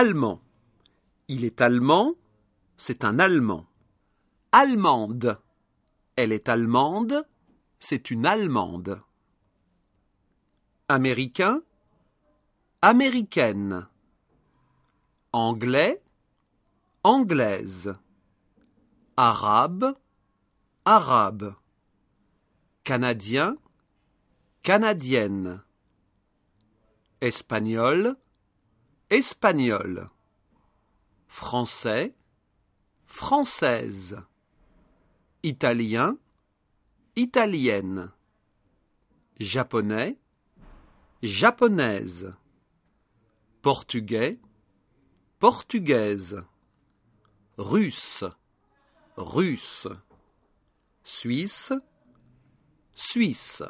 Allemand. Il est allemand, c'est un allemand. Allemande. Elle est allemande, c'est une allemande. Américain. Américaine. Anglais. Anglaise. Arabe. Arabe. Canadien. Canadienne. Espagnol. Espagnol. Français. Française. Italien. Italienne. Japonais. Japonaise. Portugais. Portugaise. Russe. Russe. Suisse. Suisse.